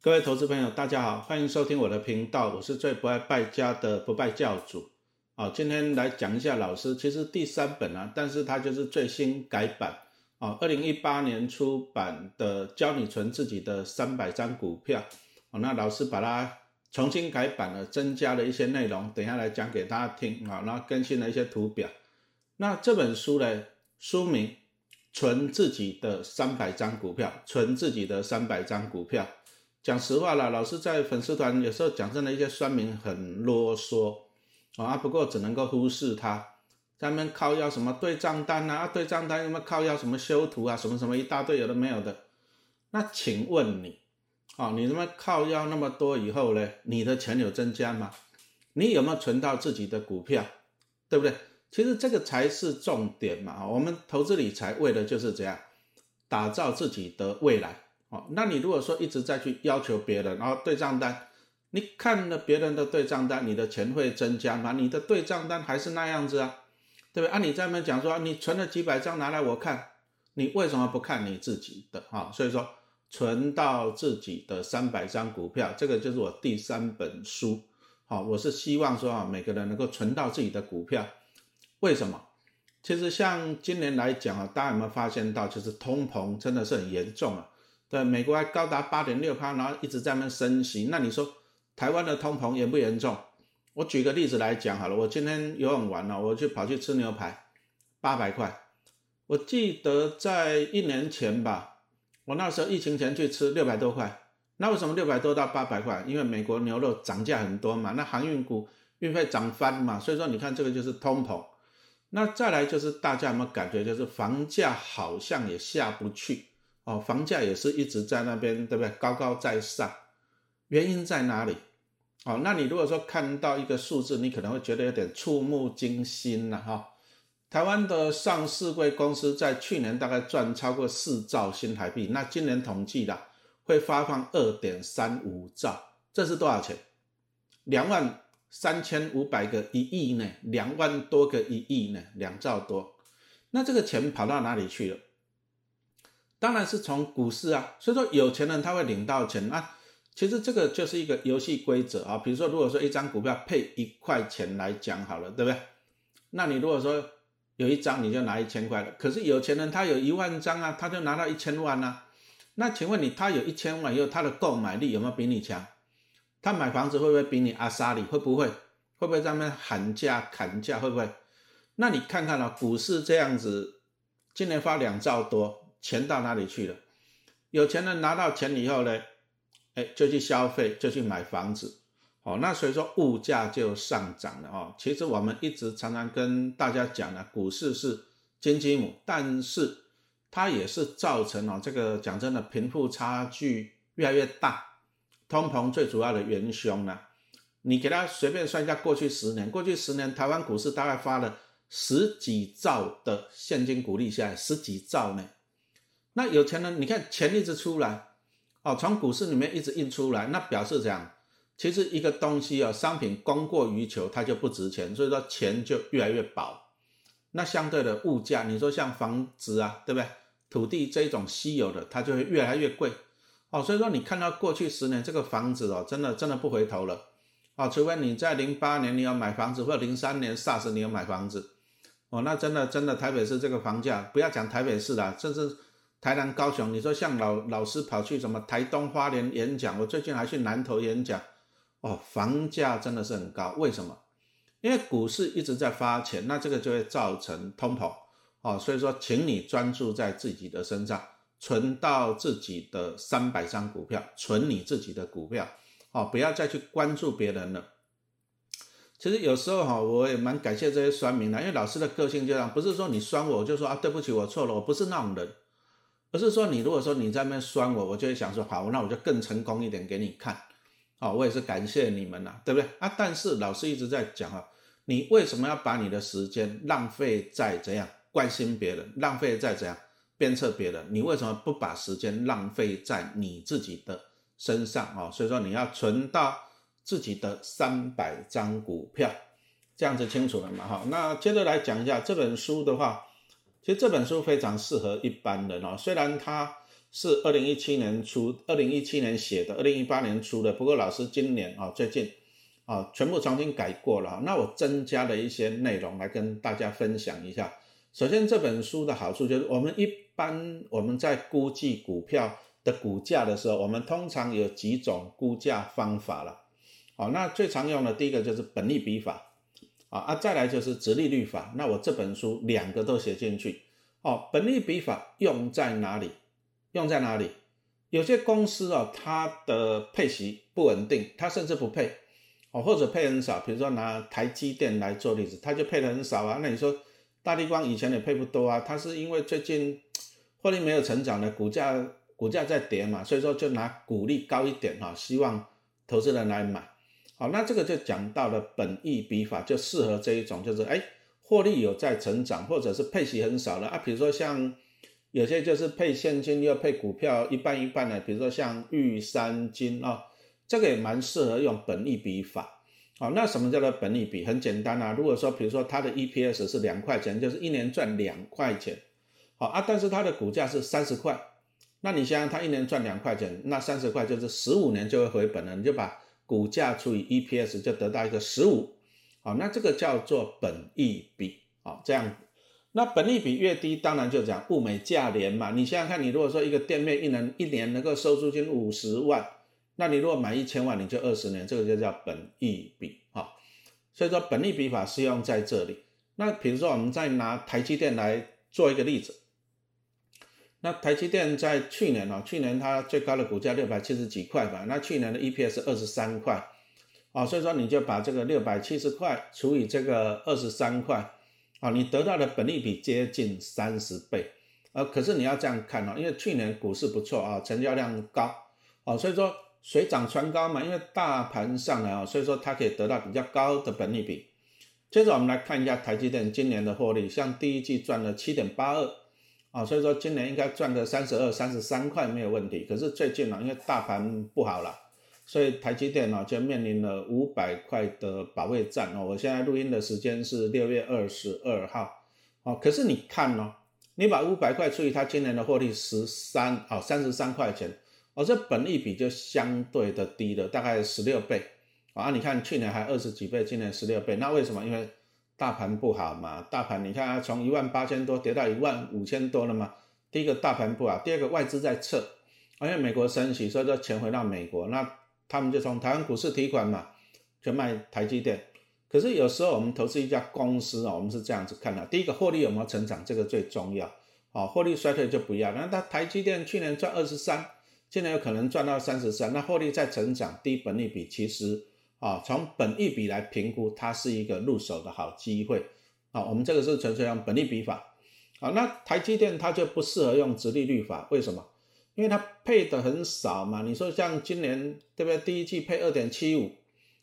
各位投资朋友，大家好，欢迎收听我的频道，我是最不爱败家的不败教主。啊，今天来讲一下老师，其实第三本啊，但是它就是最新改版啊，二零一八年出版的《教你存自己的三百张股票》哦，那老师把它重新改版了，增加了一些内容，等下来讲给大家听啊，然后更新了一些图表。那这本书呢，书名《存自己的三百张股票》，存自己的三百张股票。讲实话了，老师在粉丝团有时候讲真的，一些酸民很啰嗦啊，不过只能够忽视他。他们靠要什么对账单啊，对账单什么靠要什么修图啊，什么什么一大堆有的没有的。那请问你，啊，你他妈靠要那么多以后呢，你的钱有增加吗？你有没有存到自己的股票，对不对？其实这个才是重点嘛。我们投资理财为的就是怎样，打造自己的未来。哦，那你如果说一直在去要求别人，然后对账单，你看了别人的对账单，你的钱会增加吗？你的对账单还是那样子啊，对不对？啊，你在那讲说你存了几百张拿来我看，你为什么不看你自己的？哈，所以说存到自己的三百张股票，这个就是我第三本书。好，我是希望说啊，每个人能够存到自己的股票。为什么？其实像今年来讲啊，大家有没有发现到，就是通膨真的是很严重啊。对，美国还高达八点六趴，然后一直在那升息。那你说台湾的通膨严不严重？我举个例子来讲好了。我今天游泳完了，我就跑去吃牛排，八百块。我记得在一年前吧，我那时候疫情前去吃六百多块。那为什么六百多到八百块？因为美国牛肉涨价很多嘛，那航运股运费涨翻嘛，所以说你看这个就是通膨。那再来就是大家有没有感觉，就是房价好像也下不去。哦，房价也是一直在那边，对不对？高高在上，原因在哪里？哦，那你如果说看到一个数字，你可能会觉得有点触目惊心了哈。台湾的上市贵公司在去年大概赚超过四兆新台币，那今年统计的会发放二点三五兆，这是多少钱？两万三千五百个一亿呢？两万多个一亿呢？两兆多，那这个钱跑到哪里去了？当然是从股市啊，所以说有钱人他会领到钱啊。其实这个就是一个游戏规则啊。比如说，如果说一张股票配一块钱来讲好了，对不对？那你如果说有一张你就拿一千块了，可是有钱人他有一万张啊，他就拿到一千万啊。那请问你，他有一千万以后，他的购买力有没有比你强？他买房子会不会比你阿萨里？会不会？会不会在那边喊价砍价？会不会？那你看看啊，股市这样子，今年发两兆多。钱到哪里去了？有钱人拿到钱以后呢，哎，就去消费，就去买房子，哦，那所以说物价就上涨了哦。其实我们一直常常跟大家讲呢，股市是金鸡母，但是它也是造成哦这个讲真的贫富差距越来越大，通膨最主要的元凶呢。你给他随便算一下，过去十年，过去十年台湾股市大概发了十几兆的现金股利下来，十几兆呢。那有钱人，你看钱一直出来，哦，从股市里面一直印出来，那表示这样，其实一个东西啊，商品供过于求，它就不值钱，所以说钱就越来越薄。那相对的物价，你说像房子啊，对不对？土地这种稀有的，它就会越来越贵。哦，所以说你看到过去十年这个房子哦，真的真的不回头了。哦，除非你在零八年你要买房子，或者零三年 SARS 你要买房子，哦，那真的真的台北市这个房价，不要讲台北市了，甚至。台南、高雄，你说像老老师跑去什么台东、花莲演讲，我最近还去南投演讲，哦，房价真的是很高。为什么？因为股市一直在发钱，那这个就会造成通膨，哦，所以说，请你专注在自己的身上，存到自己的三百张股票，存你自己的股票，哦，不要再去关注别人了。其实有时候哈，我也蛮感谢这些酸民的，因为老师的个性就这样，不是说你酸我，就说啊对不起，我错了，我不是那种人。而是说，你如果说你在那边酸我，我就会想说，好，那我就更成功一点给你看，好，我也是感谢你们呐，对不对啊？但是老师一直在讲啊，你为什么要把你的时间浪费在怎样关心别人，浪费在怎样鞭策别人？你为什么不把时间浪费在你自己的身上啊？所以说你要存到自己的三百张股票，这样子清楚了嘛？哈，那接着来讲一下这本书的话。其实这本书非常适合一般人哦，虽然它是二零一七年出，二零一七年写的，二零一八年出的。不过老师今年啊，最近啊，全部重新改过了。那我增加了一些内容来跟大家分享一下。首先，这本书的好处就是，我们一般我们在估计股票的股价的时候，我们通常有几种估价方法了。好，那最常用的第一个就是本利比法，啊啊，再来就是直利率法。那我这本书两个都写进去。哦，本利比法用在哪里？用在哪里？有些公司哦，它的配息不稳定，它甚至不配哦，或者配很少。比如说拿台积电来做例子，它就配的很少啊。那你说大地光以前也配不多啊，它是因为最近获利没有成长的，股价股价在跌嘛，所以说就拿股利高一点哈，希望投资人来买。好，那这个就讲到了本益比法，就适合这一种，就是哎，获利有在成长，或者是配息很少了啊。比如说像。有些就是配现金又配股票一半一半的，比如说像玉山金啊，这个也蛮适合用本利比法。好，那什么叫做本利比？很简单啊，如果说比如说它的 EPS 是两块钱，就是一年赚两块钱。好啊，但是它的股价是三十块，那你想想它一年赚两块钱，那三十块就是十五年就会回本了，你就把股价除以 EPS 就得到一个十五。好，那这个叫做本益比。好，这样。那本利比越低，当然就讲物美价廉嘛。你想想看，你如果说一个店面一年一年能够收租金五十万，那你如果买一千万，你就二十年，这个就叫本益比哈。所以说本利比法适用在这里。那比如说我们再拿台积电来做一个例子，那台积电在去年哦，去年它最高的股价六百七十几块吧，那去年的 EPS 二十三块，啊，所以说你就把这个六百七十块除以这个二十三块。啊，你得到的本利比接近三十倍，呃，可是你要这样看哦，因为去年股市不错啊，成交量高，哦，所以说水涨船高嘛，因为大盘上来啊，所以说它可以得到比较高的本利比。接着我们来看一下台积电今年的获利，像第一季赚了七点八二，啊，所以说今年应该赚个三十二、三十三块没有问题。可是最近呢，因为大盘不好了。所以台积电呢就面临了五百块的保卫战哦。我现在录音的时间是六月二十二号，哦，可是你看哦，你把五百块除以它今年的获利十三，哦，三十三块钱，哦，这本利比就相对的低了，大概十六倍啊。你看去年还二十几倍，今年十六倍，那为什么？因为大盘不好嘛，大盘你看从一万八千多跌到一万五千多了嘛。第一个大盘不好，第二个外资在撤，因为美国升息，所以说钱回到美国那。他们就从台湾股市提款嘛，就卖台积电。可是有时候我们投资一家公司啊，我们是这样子看的：第一个获利有没有成长，这个最重要。啊，获利衰退就不要。那它台积电去年赚二十三，今年有可能赚到三十三，那获利在成长，低本利比，其实啊，从本益比来评估，它是一个入手的好机会。啊，我们这个是纯粹用本利比法。啊，那台积电它就不适合用直利率法，为什么？因为它配的很少嘛，你说像今年对不对？第一季配二点七五，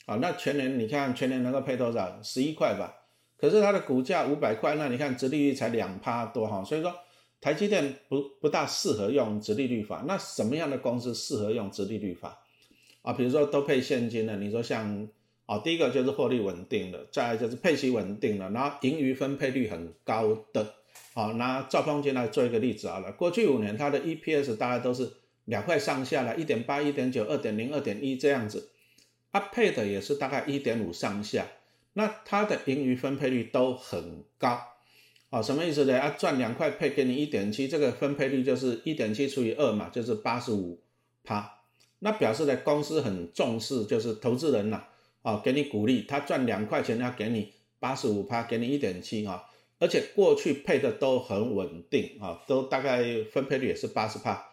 啊，那全年你看全年能够配多少？十一块吧。可是它的股价五百块，那你看直利率才两趴多哈，所以说台积电不不大适合用直利率法。那什么样的公司适合用直利率法？啊，比如说都配现金的，你说像啊，第一个就是获利稳定的，再来就是配息稳定的，然后盈余分配率很高的。好，拿兆丰金来做一个例子好了。过去五年它的 EPS 大概都是两块上下了，一点八、一点九、二点零、二点一这样子，它配的也是大概一点五上下。那它的盈余分配率都很高，好，什么意思呢？啊，赚两块配给你一点七，这个分配率就是一点七除以二嘛，就是八十五趴。那表示呢，公司很重视，就是投资人呐，啊，给你鼓励，他赚两块钱要给你八十五趴，给你一点七啊。而且过去配的都很稳定啊，都大概分配率也是八十帕。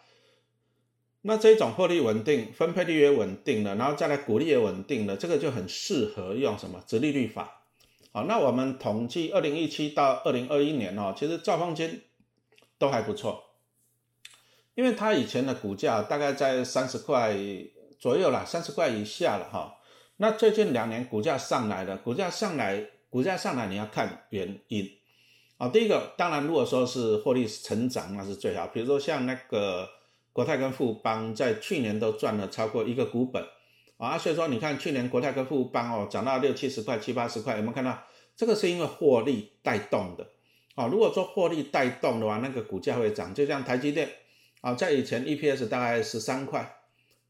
那这种获利稳定，分配率也稳定了，然后再来股利也稳定了，这个就很适合用什么？直利率法。好，那我们统计二零一七到二零二一年哦，其实兆丰金都还不错，因为它以前的股价大概在三十块左右了，三十块以下了哈。那最近两年股价上来了，股价上来，股价上来你要看原因。啊，第一个当然，如果说是获利成长，那是最好。比如说像那个国泰跟富邦，在去年都赚了超过一个股本啊，所以说你看去年国泰跟富邦哦，涨到六七十块、七八十块，有没有看到？这个是因为获利带动的啊。如果说获利带动的话，那个股价会涨，就像台积电啊，在以前 EPS 大概十三块，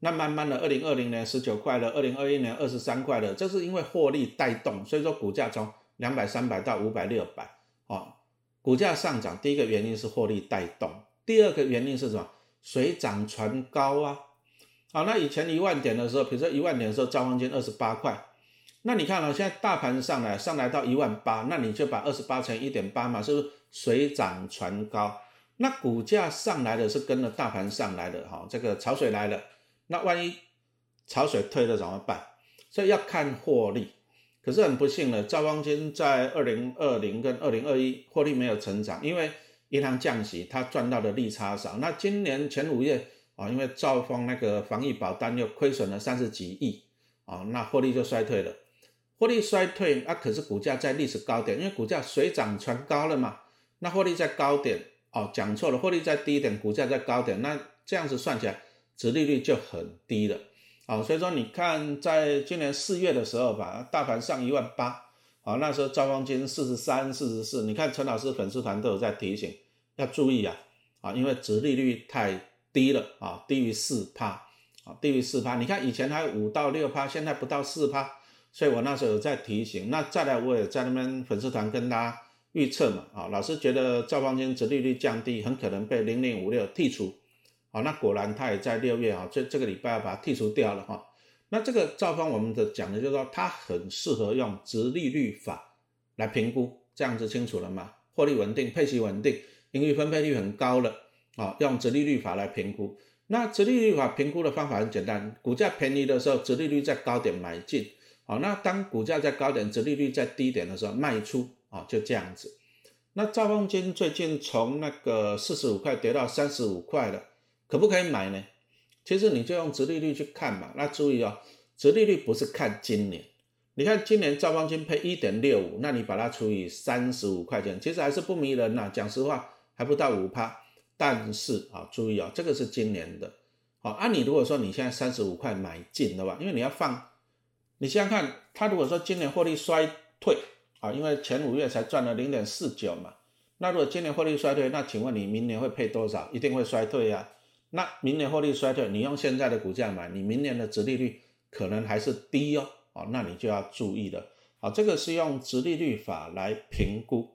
那慢慢的二零二零年十九块了，二零二一年二十三块了，这是因为获利带动，所以说股价从两百三百到五百六百，啊，股价上涨，第一个原因是获利带动，第二个原因是什么？水涨船高啊，好，那以前一万点的时候，比如说一万点的时候，兆丰金二十八块。那你看了，现在大盘上来，上来到一万八，那你就把二十八乘一点八嘛，是不是水涨船高？那股价上来的是跟着大盘上来的哈，这个潮水来了，那万一潮水退了怎么办？所以要看获利。可是很不幸的，兆丰金在二零二零跟二零二一获利没有成长，因为银行降息，它赚到的利差少。那今年前五月啊，因为兆丰那个防疫保单又亏损了三十几亿啊，那获利就衰退了。获利衰退啊，可是股价在历史高点，因为股价水涨船高了嘛。那获利在高点哦，讲错了，获利在低一点，股价在高点，那这样子算起来，殖利率就很低了。啊，所以说你看，在今年四月的时候吧，大盘上一万八，啊，那时候招方金四十三、四十四，你看陈老师粉丝团都有在提醒要注意啊，啊，因为殖利率太低了啊，低于四趴，啊，低于四趴，你看以前还五到六趴，现在不到四趴。所以我那时候有在提醒，那再来我也在那边粉丝团跟大家预测嘛，啊，老师觉得兆方金殖利率降低，很可能被零零五六剔除，啊，那果然它也在六月啊，这这个礼拜要把它剔除掉了哈。那这个兆方我们的讲的就是说，它很适合用殖利率法来评估，这样子清楚了吗？获利稳定，配息稳定，盈余分配率很高了，啊，用殖利率法来评估。那殖利率法评估的方法很简单，股价便宜的时候，殖利率在高点买进。好，那当股价在高点，殖利率在低点的时候卖出，啊，就这样子。那兆丰金最近从那个四十五块跌到三十五块了，可不可以买呢？其实你就用殖利率去看嘛。那注意哦，殖利率不是看今年，你看今年兆丰金配一点六五，那你把它除以三十五块钱，其实还是不迷人呐。讲实话，还不到五趴。但是啊，注意哦，这个是今年的。好，按你如果说你现在三十五块买进的话，因为你要放。你想想看，他如果说今年获利衰退啊，因为前五月才赚了零点四九嘛，那如果今年获利衰退，那请问你明年会配多少？一定会衰退呀。那明年获利衰退，你用现在的股价买，你明年的殖利率可能还是低哦，哦，那你就要注意了。好，这个是用殖利率法来评估。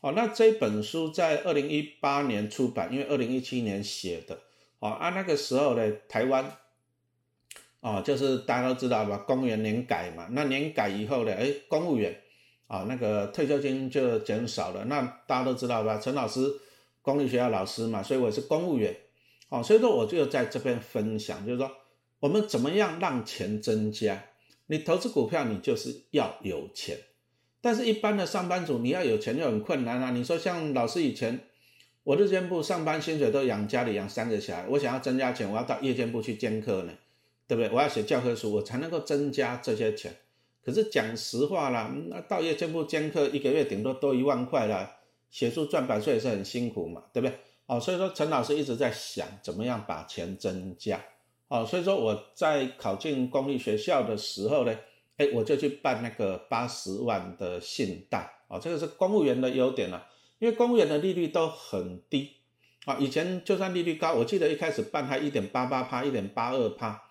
好，那这本书在二零一八年出版，因为二零一七年写的。好，啊，那个时候呢，台湾。啊，就是大家都知道吧，公务员年改嘛，那年改以后呢，哎，公务员啊，那个退休金就减少了。那大家都知道吧，陈老师公立学校老师嘛，所以我是公务员，哦，所以说我就在这边分享，就是说我们怎么样让钱增加。你投资股票，你就是要有钱，但是一般的上班族你要有钱就很困难啊。你说像老师以前，我日间部上班薪水都养家里养三个小孩，我想要增加钱，我要到夜间部去兼课呢。对不对？我要写教科书，我才能够增加这些钱。可是讲实话啦，那到夜间部兼课一个月顶多多一万块啦，写书赚版税也是很辛苦嘛，对不对？哦，所以说陈老师一直在想怎么样把钱增加。哦，所以说我在考进公立学校的时候呢，哎，我就去办那个八十万的信贷。哦，这个是公务员的优点了，因为公务员的利率都很低。啊，以前就算利率高，我记得一开始办还一点八八趴，一点八二趴。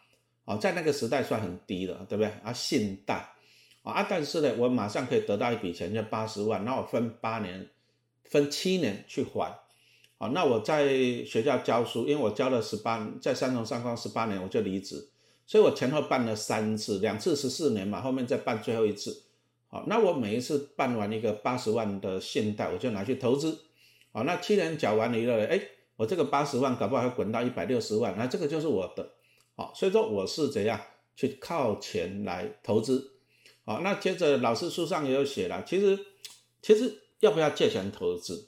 哦，在那个时代算很低了，对不对？啊，信贷，啊，但是呢，我马上可以得到一笔钱，就八十万，那我分八年，分七年去还。好，那我在学校教书，因为我教了十八，在三重上光十八年，我就离职，所以我前后办了三次，两次十四年嘛，后面再办最后一次。好，那我每一次办完一个八十万的信贷，我就拿去投资。好，那七年缴完了以后，哎，我这个八十万搞不好会滚到一百六十万，那这个就是我的。好，所以说我是怎样去靠钱来投资？好，那接着老师书上也有写了，其实其实要不要借钱投资？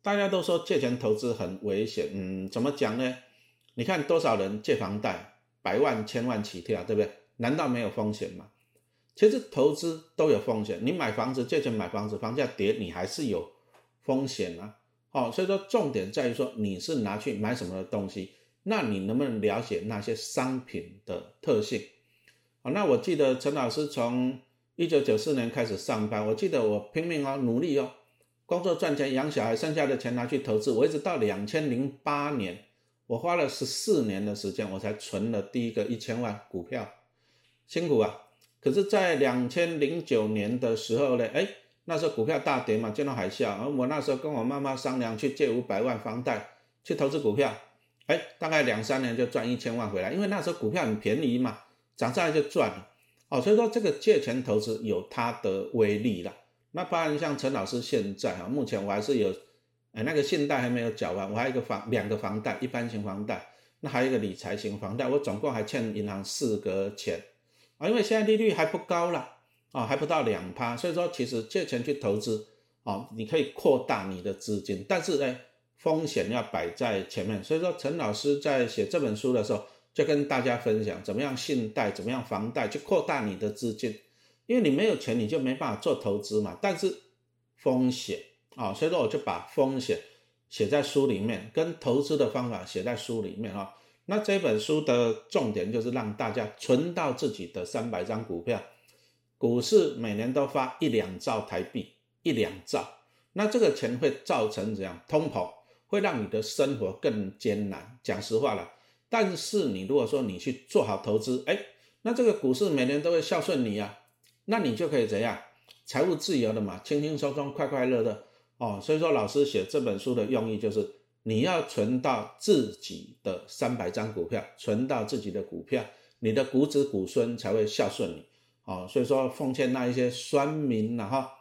大家都说借钱投资很危险，嗯，怎么讲呢？你看多少人借房贷，百万、千万起跳，对不对？难道没有风险吗？其实投资都有风险，你买房子借钱买房子，房价跌，你还是有风险啊。好，所以说重点在于说你是拿去买什么的东西。那你能不能了解那些商品的特性？好，那我记得陈老师从一九九四年开始上班，我记得我拼命哦，努力哦，工作赚钱养小孩，剩下的钱拿去投资。我一直到两千零八年，我花了十四年的时间，我才存了第一个一千万股票，辛苦啊！可是，在两千零九年的时候呢，哎，那时候股票大跌嘛，见到海啸，而我那时候跟我妈妈商量去借五百万房贷去投资股票，哎，大概两三年就赚一千万回来，因为那时候股票很便宜嘛，涨上来就赚了。哦，所以说这个借钱投资有它的威力了。那不然像陈老师现在哈，目前我还是有。哎，那个信贷还没有缴完，我还有一个房两个房贷，一般型房贷，那还有一个理财型房贷，我总共还欠银行四个钱啊，因为现在利率还不高了啊，还不到两趴，所以说其实借钱去投资啊，你可以扩大你的资金，但是呢，风险要摆在前面，所以说陈老师在写这本书的时候，就跟大家分享怎么样信贷，怎么样房贷去扩大你的资金，因为你没有钱，你就没办法做投资嘛，但是风险。啊，所以说我就把风险写在书里面，跟投资的方法写在书里面啊。那这本书的重点就是让大家存到自己的三百张股票，股市每年都发一两兆台币，一两兆，那这个钱会造成怎样通膨，会让你的生活更艰难。讲实话了，但是你如果说你去做好投资，哎，那这个股市每年都会孝顺你啊，那你就可以怎样财务自由的嘛，轻轻松松，快快乐乐。哦，所以说老师写这本书的用意就是，你要存到自己的三百张股票，存到自己的股票，你的股子股孙才会孝顺你。哦，所以说奉劝那一些酸民了哈，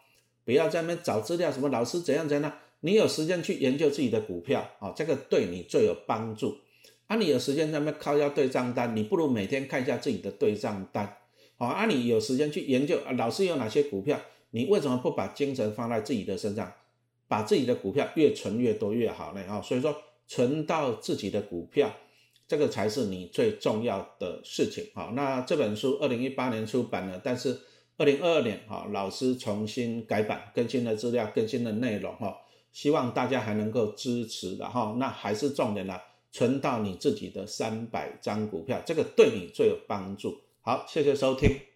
不要在那边找资料，什么老师怎样怎样，你有时间去研究自己的股票啊，这个对你最有帮助。啊，你有时间在那边靠要对账单，你不如每天看一下自己的对账单。好，啊，你有时间去研究啊，老师有哪些股票，你为什么不把精神放在自己的身上？把自己的股票越存越多越好呢啊，所以说存到自己的股票，这个才是你最重要的事情啊。那这本书二零一八年出版了，但是二零二二年哈，老师重新改版，更新了资料，更新的内容哈，希望大家还能够支持的哈。那还是重点了，存到你自己的三百张股票，这个对你最有帮助。好，谢谢收听。